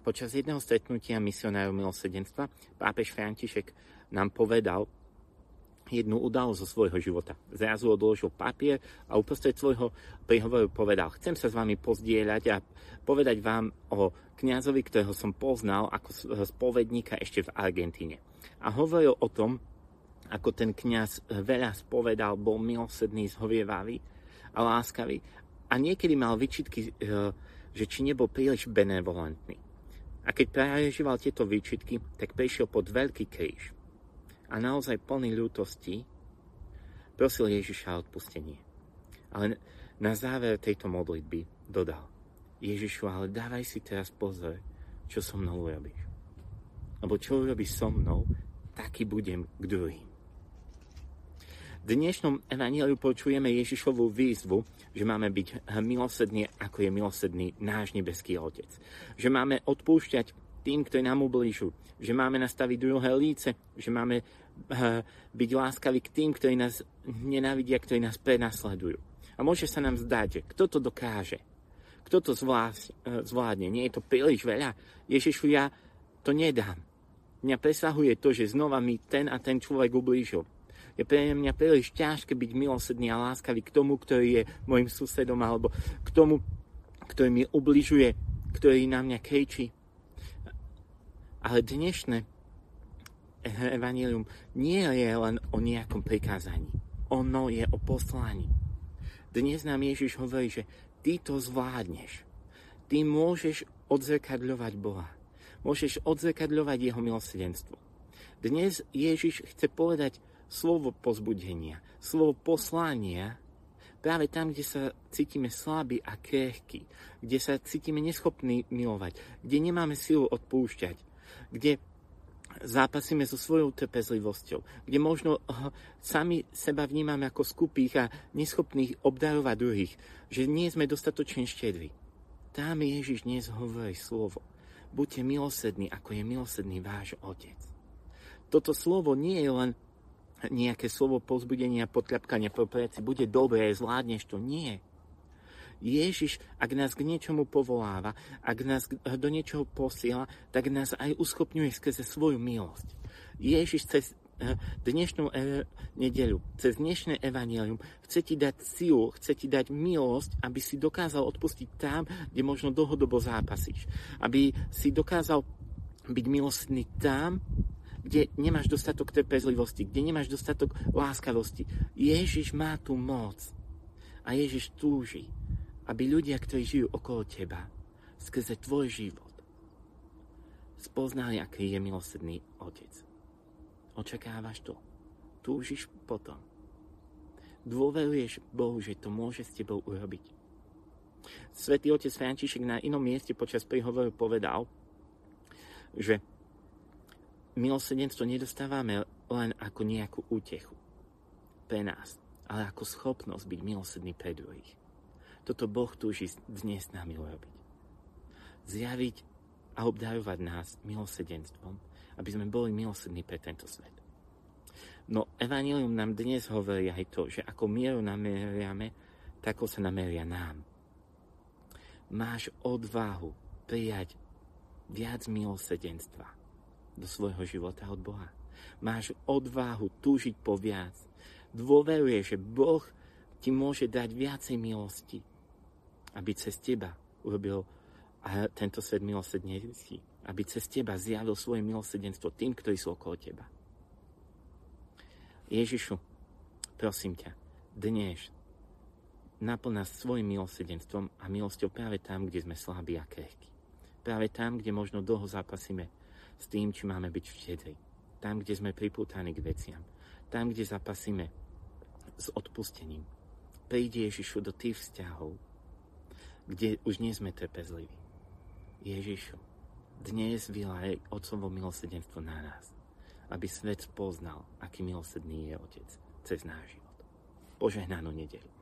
Počas jedného stretnutia misionárov milosedenstva pápež František nám povedal jednu udalosť zo svojho života. Zrazu odložil papier a uprostred svojho príhovoru povedal, chcem sa s vami pozdieľať a povedať vám o kňazovi, ktorého som poznal ako spovedníka ešte v Argentíne. A hovoril o tom, ako ten kňaz veľa spovedal, bol milosrdný, zhovievavý a láskavý. A niekedy mal vyčitky, eh, že či nebol príliš benevolentný. A keď prežíval tieto výčitky, tak prišiel pod veľký kríž. A naozaj plný ľútosti prosil Ježiša o odpustenie. Ale na záver tejto modlitby dodal, Ježišu, ale dávaj si teraz pozor, čo so mnou urobíš. Lebo čo urobíš so mnou, taký budem k druhým. Dnešnom evaníliu počujeme Ježišovú výzvu, že máme byť milosrdní, ako je milosrdný náš nebeský Otec. Že máme odpúšťať tým, ktorí nám ublížu. Že máme nastaviť druhé líce. Že máme eh, byť láskaví k tým, ktorí nás nenávidia, ktorí nás prenasledujú. A môže sa nám zdať, že kto to dokáže. Kto to eh, zvládne. Nie je to príliš veľa. Ježišu, ja to nedám. Mňa presahuje to, že znova mi ten a ten človek ublížil je pre mňa príliš ťažké byť milosrdný a láskavý k tomu, ktorý je môjim susedom, alebo k tomu, ktorý mi ubližuje, ktorý na mňa kričí. Ale dnešné evanílium nie je len o nejakom prikázaní. Ono je o poslaní. Dnes nám Ježiš hovorí, že ty to zvládneš. Ty môžeš odzrkadľovať Boha. Môžeš odzrkadľovať Jeho milosrdenstvo. Dnes Ježiš chce povedať slovo pozbudenia, slovo poslania, práve tam, kde sa cítime slabí a krehkí, kde sa cítime neschopní milovať, kde nemáme silu odpúšťať, kde zápasíme so svojou trpezlivosťou, kde možno uh, sami seba vnímame ako skupých a neschopných obdarovať druhých, že nie sme dostatočne štedri. Tam Ježiš dnes hovorí slovo. Buďte milosrdní, ako je milosrdný váš Otec. Toto slovo nie je len nejaké slovo pozbudenia, potľapkania, povedať si, bude dobré, zvládneš to. Nie. Ježiš, ak nás k niečomu povoláva, ak nás do niečoho posiela, tak nás aj uschopňuje skrze svoju milosť. Ježiš cez eh, dnešnú e- nedeľu, cez dnešné evanelium chce ti dať silu, chce ti dať milosť, aby si dokázal odpustiť tam, kde možno dlhodobo zápasíš. Aby si dokázal byť milostný tam, kde nemáš dostatok trpezlivosti, kde nemáš dostatok láskavosti. Ježiš má tú moc. A Ježiš túži, aby ľudia, ktorí žijú okolo teba, skrze tvoj život, spoznali, aký je milosrdný Otec. Očakávaš to. Túžiš potom. Dôveruješ Bohu, že to môže s tebou urobiť. Svetý otec František na inom mieste počas príhovoru povedal, že milosrdenstvo nedostávame len ako nejakú útechu pre nás, ale ako schopnosť byť milosrdný pre druhých. Toto Boh túži dnes s nami urobiť. Zjaviť a obdarovať nás milosrdenstvom, aby sme boli milosrdní pre tento svet. No Evangelium nám dnes hovorí aj to, že ako mieru nameriame, tako sa nameria nám. Máš odvahu prijať viac milosrdenstva do svojho života od Boha. Máš odvahu túžiť po viac. Dôveruje, že Boh ti môže dať viacej milosti, aby cez teba urobil a tento svet milosrdnejší, aby cez teba zjavil svoje milosrdenstvo tým, ktorí sú okolo teba. Ježišu, prosím ťa, dnes naplná svojim milosrdenstvom a milosťou práve tam, kde sme slabí a krehkí. Práve tam, kde možno dlho zápasíme s tým, či máme byť štedri. Tam, kde sme pripútaní k veciam. Tam, kde zapasíme s odpustením. Príde Ježišu do tých vzťahov, kde už nie sme trpezliví. Ježišu, dnes vylaj Otcovo milosrdenstvo na nás, aby svet poznal, aký milosrdný je Otec cez náš život. Požehnanú nedelu.